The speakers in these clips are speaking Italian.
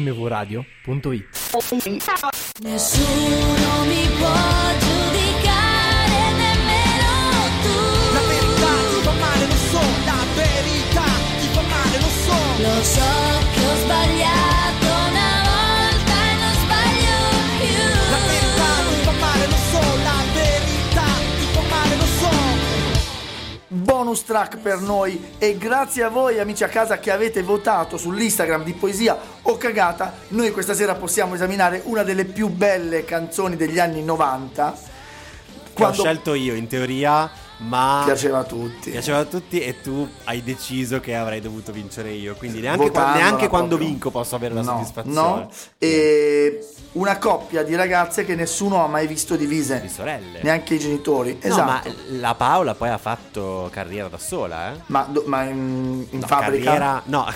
mvradio.it. Nessuno mi può giudicare, nemmeno tu. La verità ti fa male, lo so, la verità ti fa male, lo so. Lo so bonus track per noi e grazie a voi amici a casa che avete votato sull'Instagram di Poesia o Cagata, noi questa sera possiamo esaminare una delle più belle canzoni degli anni 90. Che ho scelto io in teoria, ma piaceva a tutti. piaceva a tutti e tu hai deciso che avrei dovuto vincere io. Quindi neanche, qua- neanche quando proprio. vinco posso avere la No, soddisfazione. No, e una coppia di ragazze che nessuno ha mai visto divise. Di sorelle. Neanche i genitori. No, esatto. ma la Paola poi ha fatto carriera da sola, eh? Ma, ma in, in No, fabbrica? Carriera... No.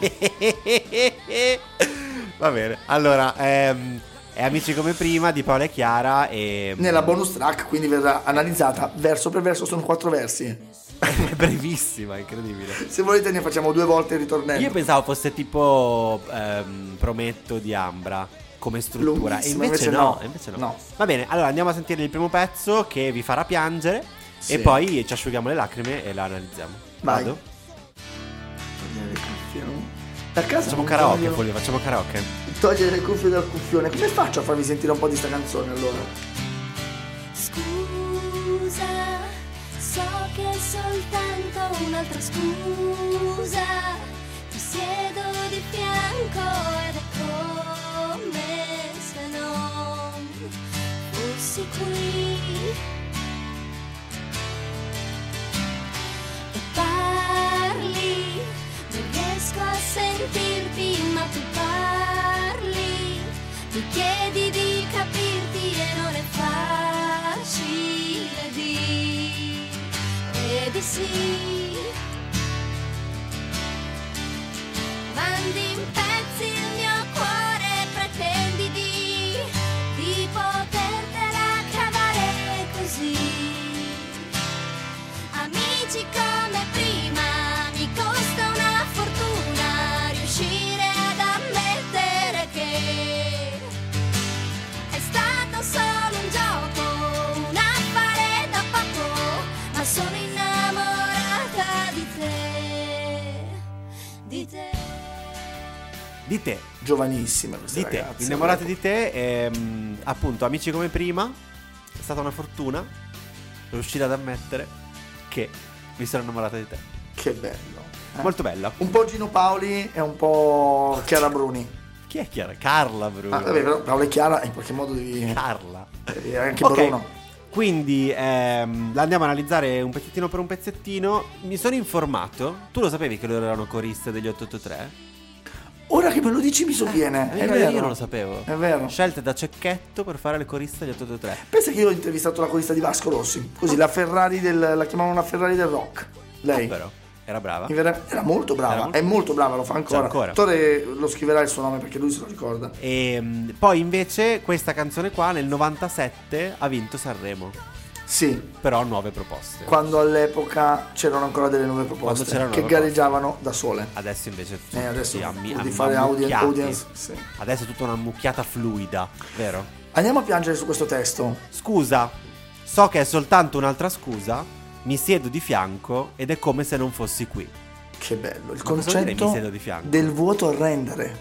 Va bene. Allora, ehm, è Amici come prima di Paola e Chiara e... Nella bonus track, quindi verrà analizzata verso per verso, sono quattro versi. È brevissima, incredibile. Se volete ne facciamo due volte il ritornello. Io pensavo fosse tipo ehm, Prometto di Ambra come struttura. E invece, invece no, no. invece no. No. Va bene, allora andiamo a sentire il primo pezzo che vi farà piangere Sì. e poi ci asciughiamo le lacrime e la analizziamo. Vai. Vado? Da casa Facciamo karaoke, voglio Fulvio, facciamo karaoke. Togliere le cuffie dal cuffione. Come faccio a farvi sentire un po' di sta canzone allora? Scusa, so che è soltanto un'altra scusa. Ti siedo di fianco ed è come se non fossi qui. Dire Di te, Giovanissime queste di te, ragazze. innamorati di te, ehm, appunto, amici come prima, è stata una fortuna riuscire ad ammettere che mi sono innamorata di te. Che bello. eh? Molto bella. Un po' Gino Paoli e un po' Chiara Bruni. Chi è Chiara? Carla Bruno. Ah, vabbè, però Paolo e Chiara in qualche modo devi... Carla. devi anche Ok, Bruno. Quindi ehm, la andiamo a analizzare un pezzettino per un pezzettino. Mi sono informato. Tu lo sapevi che loro erano coriste degli 883? Ora che me lo dici mi sovviene. Eh, è vero. Io non lo sapevo. È vero. Scelte da cecchetto per fare le coriste degli 883. Pensa che io ho intervistato la corista di Vasco Rossi. Così, la Ferrari del... la chiamavano la Ferrari del rock. Lei. Però era brava. Era molto brava, Era molto- è molto brava, lo fa ancora. C'è ancora. Attore lo scriverà il suo nome perché lui se lo ricorda. E ehm, poi invece questa canzone qua nel 97 ha vinto Sanremo. Sì, Però nuove proposte. quando all'epoca c'erano ancora delle nuove proposte che nuove gareggiavano da sole. Adesso invece Eh, adesso tutti ammi- di fare audience, audience, sì. Adesso è tutta una mucchiata fluida, vero? Andiamo a piangere su questo testo. Scusa, so che è soltanto un'altra scusa, mi siedo di fianco ed è come se non fossi qui. Che bello, il dire concetto mi siedo di fianco? del vuoto a rendere.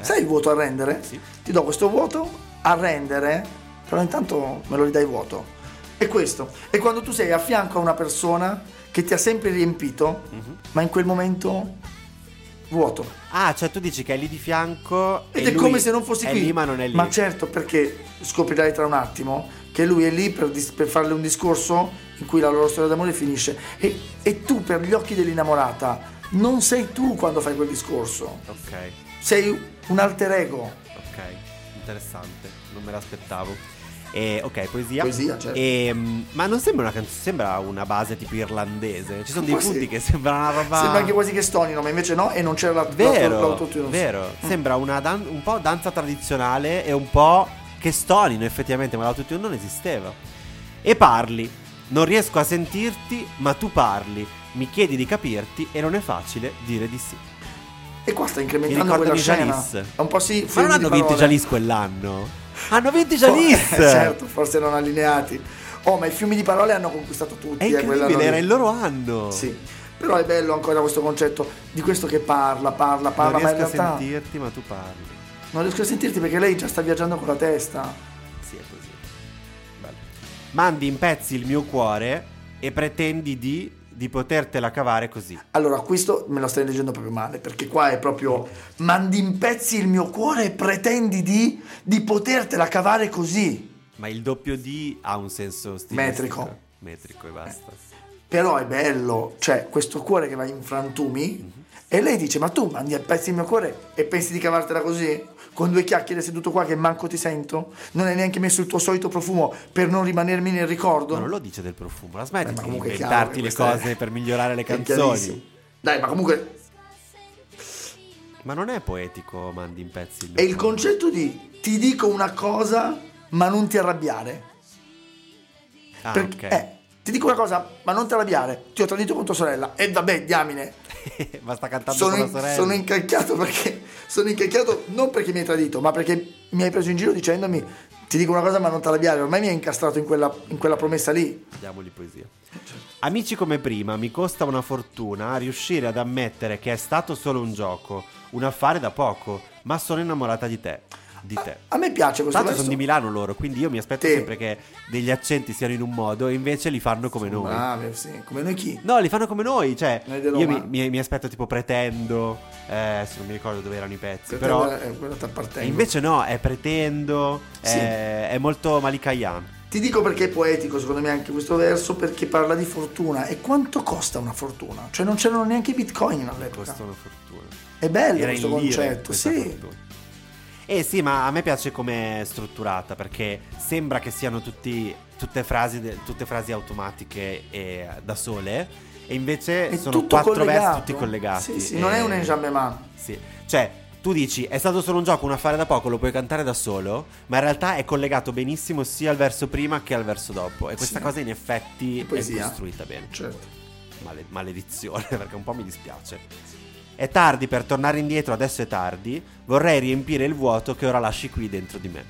Sai il vuoto a rendere? Sì. Ti do questo vuoto a rendere, però intanto me lo ridai vuoto. È questo. E quando tu sei a fianco a una persona che ti ha sempre riempito, Mhm. ma in quel momento vuoto. Ah, cioè tu dici che è lì di fianco Ed è come se non fossi è qui. lì ma non è lì. Ma certo, perché scoprirai tra un attimo che lui è lì per, dis- per farle un discorso in cui la loro storia d'amore finisce. E, e tu, per gli occhi dell'innamorata, non sei tu quando fai quel discorso. Ok, Sei un alter ego. ok, interessante, non me l'aspettavo. E, ok, poesia. Poesia, certo. Ehm, ma non sembra una canzone, sembra una base tipo irlandese. Ci sono dei Quasi. punti che sembra una roba. Sembra anche quasi che stonino, ma invece no, e non c'era la Vero, l'autotune. vero. Sembra una dan- un po' danza tradizionale e un po' che stonino effettivamente, ma l'autotune non esisteva. E parli. Non riesco a sentirti, ma tu parli. Mi chiedi di capirti e non è facile dire di sì. E qua sta incrementando quella scena. Jalis. È un po' sì. Ma non hanno vinto. Jalis quell'anno? Hanno vinto i Oh, Jalis! certo, forse non allineati. Oh, ma i fiumi di parole hanno conquistato tutti. È eh, incredibile, lì. era il loro anno. Sì. Però è bello ancora questo concetto di questo che parla, parla, parla, non ma in riesco realtà a sentirti, ma tu parli. non riesco a sentirti perché lei già sta viaggiando con la testa. Sì, è così. Bello. Mandi in pezzi il mio cuore e pretendi di, di potertela cavare così. Allora, questo me lo stai leggendo proprio male, perché qua è proprio mandi in pezzi il mio cuore e pretendi di, di potertela cavare così. Ma il doppio D ha un senso stilistico. Metrico. Metrico e basta. Però è bello, cioè questo cuore che va in frantumi e lei dice ma tu mandi a pezzi il mio cuore e pensi di cavartela così? Con due chiacchiere seduto qua che manco ti sento? Non hai neanche messo il tuo solito profumo per non rimanermi nel ricordo? Ma non lo dice del profumo, la smetti Eh, di inventarti le questa è- cose per migliorare le canzoni. Dai, ma comunque Ma non è poetico, mandi in pezzi il mio è il cuore. concetto di ti dico una cosa ma non ti arrabbiare. Ah, Perché- ok. eh, ti dico una cosa ma non ti arrabbiare. Ti ho tradito con tua sorella. E vabbè, diamine. Ma sta cantando Sono, con la in- sorella. sono incacchiato perché sono incacchiato non perché mi hai tradito, ma perché mi hai preso in giro dicendomi ti dico una cosa ma non ti arrabbiare. Ormai mi hai incastrato in quella, in quella promessa lì. Diamogli poesia. Amici come prima, mi costa una fortuna riuscire ad ammettere che è stato solo un gioco, un affare da poco, ma sono innamorata di te. Di te. A me piace questo Tanto verso. sono di Milano loro, quindi io mi aspetto Sì. sempre che degli accenti siano in un modo e invece li fanno come noi. Bravi, sì, come noi chi? No, li fanno come noi, cioè Noi io mi, mi- mi aspetto tipo pretendo, eh, se non mi ricordo dove erano i pezzi, però Però è quello ti e appartengo. invece no, è pretendo, Sì. è, è molto Malikayan. Ti dico perché è poetico secondo me anche questo verso perché parla di fortuna e quanto costa una fortuna? Cioè non c'erano neanche i bitcoin all'epoca. Costa una fortuna. È bello Era questo concetto, sì. fortuna. Eh sì, ma a me piace come è strutturata perché sembra che siano tutti, tutte, frasi, tutte frasi automatiche e da sole e invece È sono quattro collegato. versi tutti collegati. Sì, sì, E- non è un enjambement. Sì, cioè tu dici è stato solo un gioco, un affare da poco, lo puoi cantare da solo, ma in realtà è collegato benissimo sia al verso prima che al verso dopo e questa Sì. cosa in effetti è costruita bene. Certo. Male- maledizione, perché un po' mi dispiace. È tardi per tornare indietro, adesso è tardi. Vorrei riempire il vuoto che ora lasci qui dentro di me.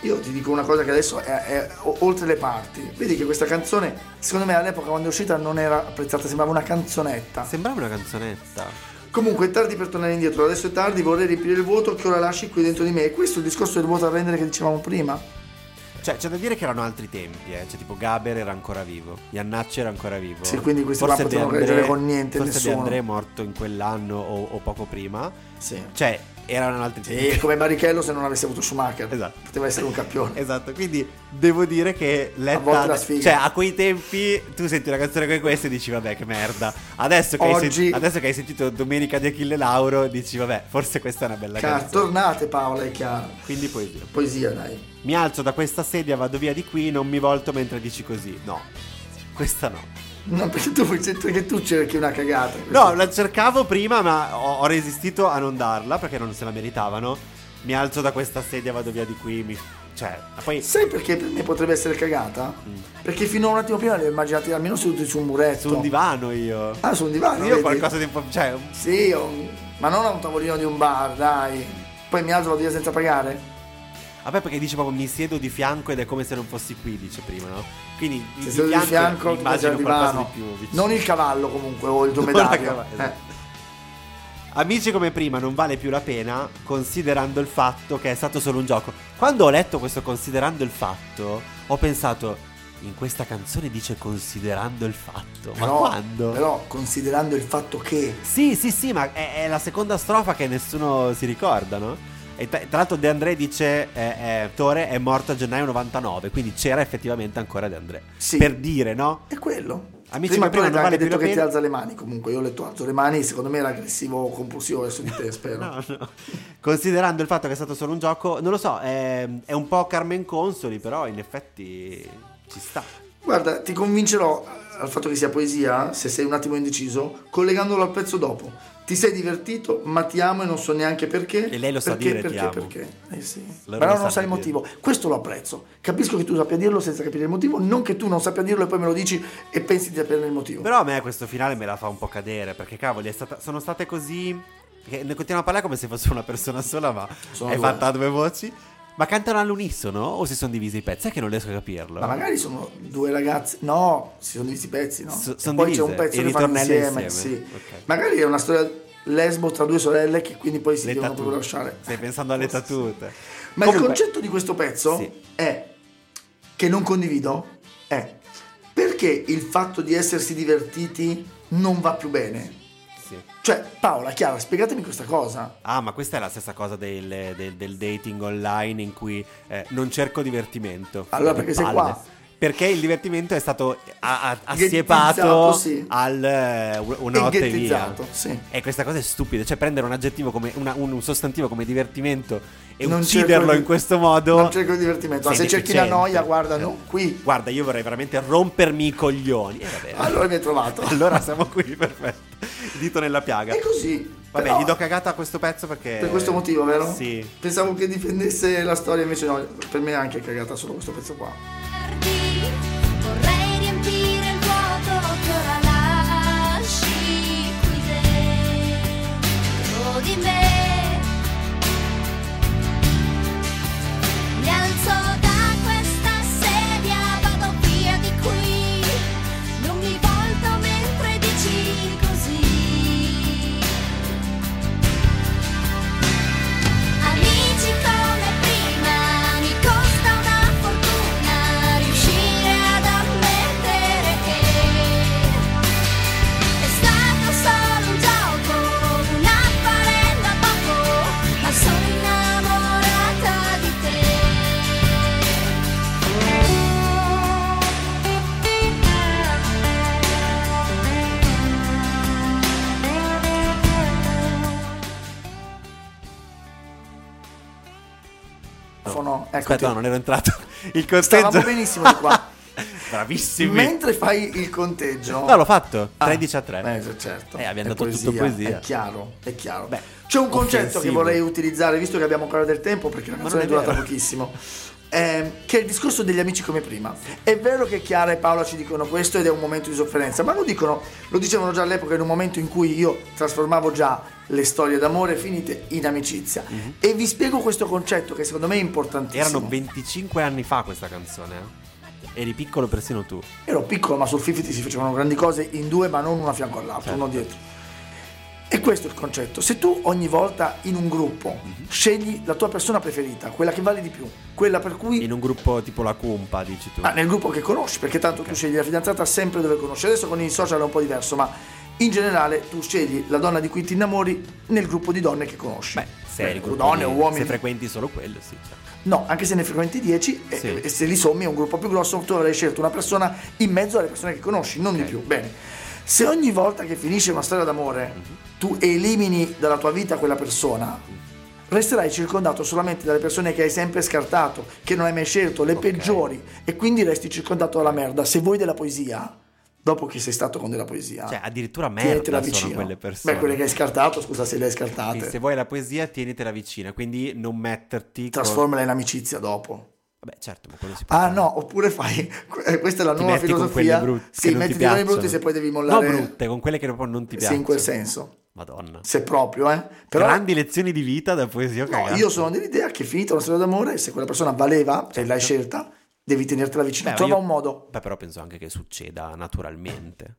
Io ti dico una cosa che adesso è, è oltre le parti. Vedi che questa canzone, secondo me all'epoca quando è uscita non era apprezzata, sembrava una canzonetta. Sembrava una canzonetta. Comunque è tardi per tornare indietro, adesso è tardi, vorrei riempire il vuoto che ora lasci qui dentro di me. E questo è il discorso del vuoto a rendere che dicevamo prima. Cioè, c'è da dire che erano altri tempi, eh. Cioè, tipo Gaber era ancora vivo, Iannacci era ancora vivo. Sì, quindi questi qua De potevano reggere con niente, Forse nessuno. De André è morto in quell'anno o, o poco prima. Sì. Cioè, erano altri tempi. E come Barrichello se non avesse avuto Schumacher. Esatto. Poteva essere un campione. Esatto, quindi devo dire che A letta, sfiga. cioè a quei tempi tu senti una canzone come questa e dici vabbè che merda. Adesso che, hai, Oggi- senti- adesso che hai sentito Domenica di Achille Lauro dici vabbè forse questa è una bella Ca- canzone. tornate Paola, è chiaro. Quindi poesia. Poesia, dai. Mi alzo da questa sedia, vado via di qui, non mi volto mentre dici così. No, questa no. No, perché tu, perché tu cerchi una cagata. No, la cercavo prima ma ho, ho resistito a non darla perché non se la meritavano. Mi alzo da questa sedia, vado via di qui. Mi... Cioè, poi... Sai perché per me potrebbe essere cagata? Perché fino a un attimo prima li ho immaginati almeno seduti su un muretto. Su un divano io. Ah, su un divano. Io vedi? qualcosa di un po'... Cioè, un- Sì, un- ma non a un tavolino di un bar, dai. Poi mi alzo vado via senza pagare? Vabbè, perché dice proprio mi siedo di fianco ed è come se non fossi qui, dice prima, no? Quindi di, Se di di fianco, pensi al immagino qualcosa di più vicino. Non il cavallo comunque, o il dromedario. Eh. Amici come prima non vale più la pena considerando il fatto che è stato solo un gioco. Quando ho letto questo considerando il fatto, ho pensato in questa canzone dice considerando il fatto. Ma Però- quando? Però, considerando il fatto che Sì, sì, sì, ma è, è la seconda strofa che nessuno si ricorda, no? E tra, tra l'altro De André dice eh, eh, Tore è morto a gennaio 99, quindi c'era effettivamente ancora De André. Sì. Per dire, no? è quello. Amici, prima ma prima non vale detto che ti alza le mani comunque. Io ho letto alzo le mani, secondo me era aggressivo compulsivo verso di te, spero. No, no. Considerando il fatto che è stato solo un gioco, non lo so, è, è un po' Carmen Consoli, però in effetti ci sta. Guarda, ti convincerò al fatto che sia poesia, se sei un attimo indeciso, collegandolo al pezzo dopo. Ti sei divertito, ma ti amo e non so neanche perché. E lei lo sa perché, dire, ti perché, amo. perché. Eh sì. Loro Però non sai il dire. motivo. Questo lo apprezzo. Capisco che tu sappia dirlo senza capire il motivo, non che tu non sappia dirlo e poi me lo dici e pensi di saperne il motivo. Però a me questo finale me la fa un po' cadere, perché cavoli, è stata- sono state così... Ne continuano a parlare come se fosse una persona sola, ma Sono è due. fatta a due voci. Ma cantano all'unisono o si sono divisi i pezzi? È che non riesco a capirlo. Ma magari sono due ragazze. No, si sono divisi i pezzi, no? So- E son poi divise, c'è un pezzo i che fanno insieme. insieme. Sì. Ok. Magari è una storia lesbo tra due sorelle che quindi poi si Le devono proprio lasciare. Stai pensando alle tattute. Ma Comunque- il concetto di questo pezzo Sì. è che non condivido è perché il fatto di essersi divertiti non va più bene. Sì. Cioè, Paola, Chiara, spiegatemi questa cosa. Ah, ma questa è la stessa cosa del, del- del dating online in cui eh, non cerco divertimento. Allora, perché sei qua? Perché il divertimento è stato assiepato sì. al eh, una notte via. sì. E questa cosa è stupida, cioè prendere un aggettivo come una- un, sostantivo come divertimento e Non ucciderlo di- in questo modo. Non cerco il divertimento. Ma se cerchi la noia, guarda, no, qui. Guarda, io vorrei veramente rompermi i coglioni. E vabbè. Allora mi hai trovato. Allora siamo qui, perfetto. Dito nella piaga. È così. Vabbè, Però- gli do cagata a questo pezzo perché. Per questo motivo, vero? Sì. Pensavo che difendesse la storia, invece no, per me è anche cagata solo questo pezzo qua. Fono, eccoti. Aspetta, no, non ero entrato. Il conteggio. Stavamo benissimo di qua. Bravissimi. Mentre fai il conteggio. No, l'ho fatto. Ah, 13 a 3. eh, certo. Eh, abbiamo È dato tutto poesia. È chiaro, è chiaro. Beh, C'è un concetto che offensivo. vorrei utilizzare, visto che abbiamo ancora del tempo, perché la canzone è è durata pochissimo. ehm, che è il discorso degli amici come prima. È vero che Chiara e Paola ci dicono questo ed è un momento di sofferenza, ma lo dicono, lo dicevano già all'epoca in un momento in cui io trasformavo già le storie d'amore finite in amicizia. E vi spiego questo concetto che secondo me è importantissimo. Erano 25 anni fa questa canzone. eh. Eri piccolo persino tu. Ero piccolo, ma sul 50 si facevano grandi cose in due, ma non una a fianco all'altro, Certo. uno dietro. E questo è il concetto. Se tu ogni volta in un gruppo Mhm. scegli la tua persona preferita, quella che vale di più, quella per cui In un gruppo tipo la Cumpa, dici tu. Ah, nel gruppo che conosci, perché tanto tu scegli la fidanzata sempre dove conosci. Adesso con i social è un po' diverso, ma in generale tu scegli la donna di cui ti innamori nel gruppo di donne che conosci. Beh, se Eh, gruppo donne di- o uomini. Se frequenti solo quello, sì. certo. No, anche se ne frequenti 10 e- Sì. e, se li sommi è un gruppo più grosso, tu avrai scelto una persona in mezzo alle persone che conosci, non di Ok. più. Bene. Se ogni volta che finisce una storia d'amore Mhm. Tu elimini dalla tua vita quella persona, resterai circondato solamente dalle persone che hai sempre scartato, che non hai mai scelto, le peggiori, e quindi resti circondato dalla merda. Se vuoi della poesia, dopo che sei stato con della poesia, Cioè, addirittura merda sono quelle persone. Beh, quelle che hai scartato, scusa se le hai scartate, Sì, se vuoi la poesia, tienitela vicina. Quindi non metterti. con- trasformala in amicizia dopo. Vabbè, certo, ma quello si può Ah fare. no, oppure fai, eh, questa è la Ti nuova metti con filosofia, quelle brutte. sì, metti quelle brutte se poi devi mollare, No, brutte, con quelle che proprio non ti sì, piacciono. in quel senso, Madonna. se proprio, eh. Però Grandi lezioni di vita da poesia no, cagata. io sono dell'idea che finita una storia d'amore, se quella persona valeva e l'hai scelta, devi tenertela vicino, Certo. Beh, trova io- un modo. Beh, però penso anche che succeda naturalmente.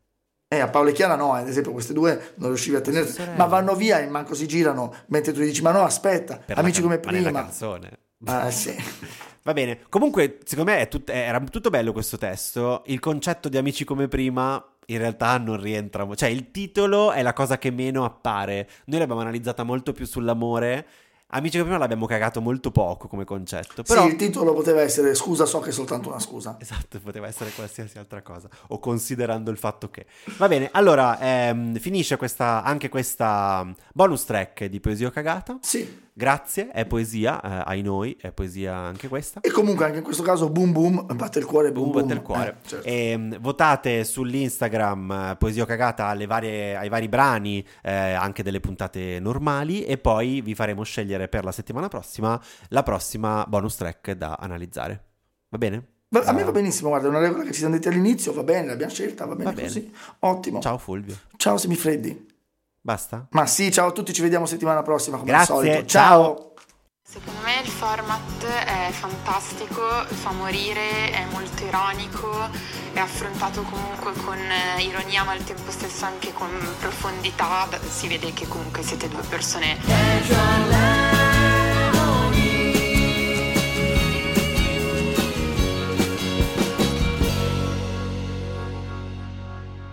Eh, a Paolo e Chiara no, ad esempio queste due non riuscivi a tenerle, ma vanno via e manco si girano, mentre tu dici, ma no, aspetta, Per amici can- come ma prima. canzone. Ah, sì. Va bene. Comunque, secondo me è tut- era tutto bello questo testo. Il concetto di amici come prima. In realtà non rientra. Cioè, il titolo è la cosa che meno appare. Noi l'abbiamo analizzata molto più sull'amore. Amici come prima l'abbiamo cagato molto poco come concetto. Però. Sì, il titolo poteva essere scusa, so che è soltanto una scusa. Esatto, poteva essere qualsiasi altra cosa. O considerando il fatto che. Va bene, allora ehm, finisce questa, anche questa bonus track di Poesia Cagata. Sì, Grazie, è poesia, eh, ai noi, è poesia anche questa. E comunque anche in questo caso boom boom, batte il cuore, boom Boom, boom. batte il cuore. Eh, certo. Ehm, votate sull'Instagram eh, Poesia Cagata alle varie- ai vari brani, eh, anche delle puntate normali, e poi vi faremo scegliere per la settimana prossima la prossima bonus track da analizzare. Va bene? A me Eh, va benissimo, guarda, è una regola che ci siamo detti all'inizio, va bene, l'abbiamo scelta, va bene Va bene. così. Ottimo. Ciao. Ciao Fulvio. semifreddi. Basta? Ma sì, ciao a tutti, ci vediamo settimana prossima come Grazie, al solito. ciao. Secondo me il format è fantastico, fa morire, è molto ironico, è affrontato comunque con eh, ironia ma al tempo stesso anche con profondità, si vede che comunque siete due persone